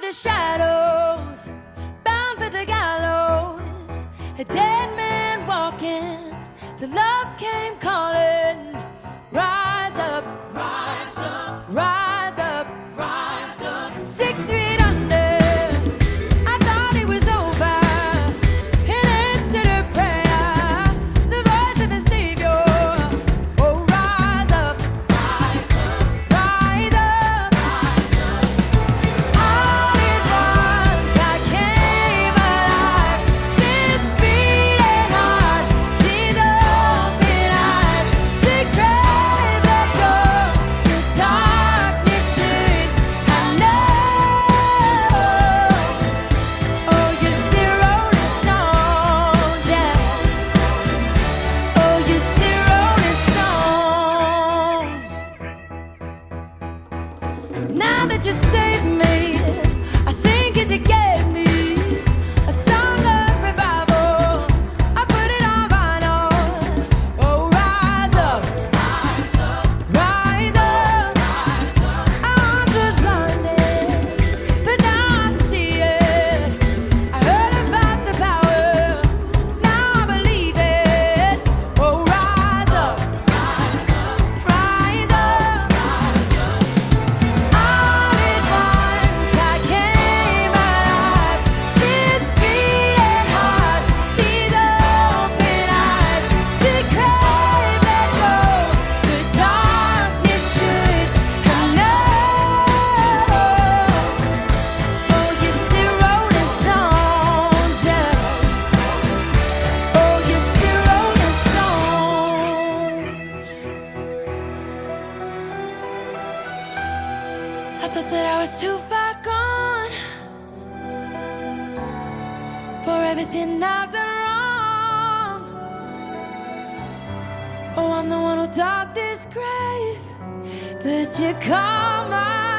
the shadows, bound for the gallows. A dead man walking, the love came calling. Now that you saved me. thought that I was too far gone for everything I've done wrong. Oh, I'm the one who dug this grave, but you call my.